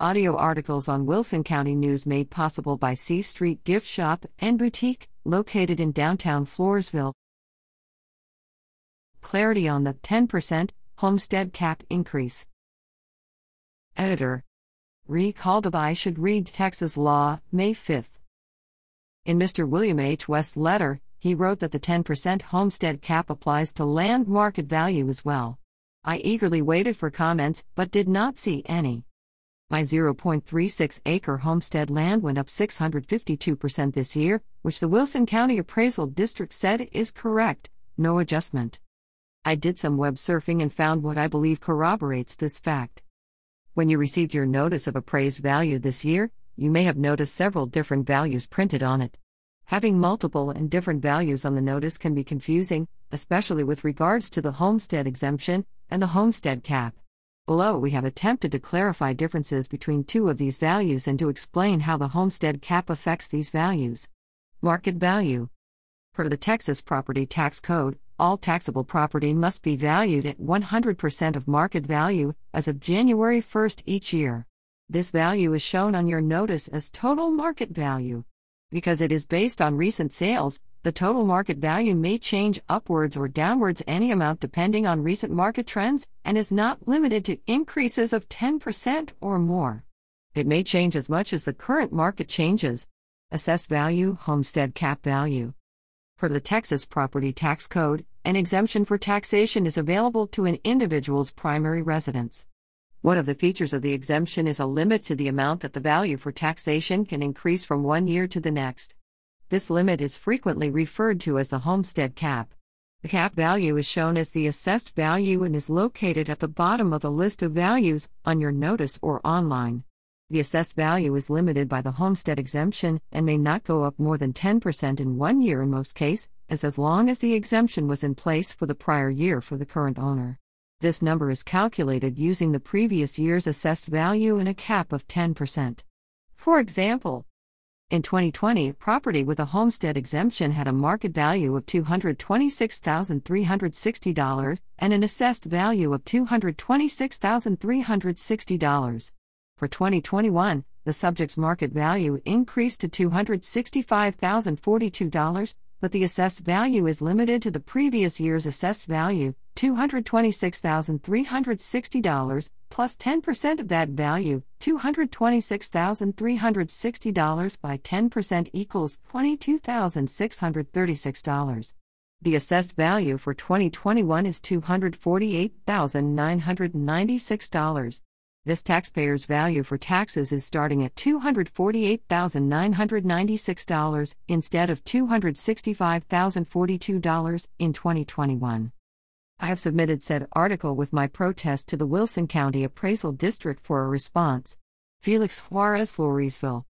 Audio articles on Wilson County News made possible by C Street Gift Shop and Boutique, located in downtown Floresville. Clarity on the 10% homestead cap increase. Editor Recalled I should read Texas law, May 5th. In Mr. William H. West's letter, he wrote that the 10% homestead cap applies to land market value as well. I eagerly waited for comments but did not see any. My 0.36 acre homestead land went up 652% this year, which the Wilson County Appraisal District said is correct, no adjustment. I did some web surfing and found what I believe corroborates this fact. When you received your notice of appraised value this year, you may have noticed several different values printed on it. Having multiple and different values on the notice can be confusing, especially with regards to the homestead exemption and the homestead cap. Below, we have attempted to clarify differences between two of these values and to explain how the homestead cap affects these values. Market value. Per the Texas Property Tax Code, all taxable property must be valued at 100% of market value as of January 1st each year. This value is shown on your notice as total market value. Because it is based on recent sales, the total market value may change upwards or downwards any amount depending on recent market trends and is not limited to increases of 10% or more. It may change as much as the current market changes. Assessed value, homestead cap value. For the Texas Property Tax Code, an exemption for taxation is available to an individual's primary residence. One of the features of the exemption is a limit to the amount that the value for taxation can increase from one year to the next. This limit is frequently referred to as the homestead cap. The cap value is shown as the assessed value and is located at the bottom of the list of values on your notice or online. The assessed value is limited by the homestead exemption and may not go up more than 10% in one year in most cases, as as long as the exemption was in place for the prior year for the current owner. This number is calculated using the previous year's assessed value and a cap of 10%. For example, in 2020, property with a homestead exemption had a market value of $226,360 and an assessed value of $226,360. For 2021, the subject's market value increased to $265,042, but the assessed value is limited to the previous year's assessed value, $226,360, plus 10% of that value, $226,360 by 10% equals $22,636. The assessed value for 2021 is $248,996. This taxpayer's value for taxes is starting at $248,996 instead of $265,042 in 2021. I have submitted said article with my protest to the Wilson County Appraisal District for a response. Felix Juarez, Floresville.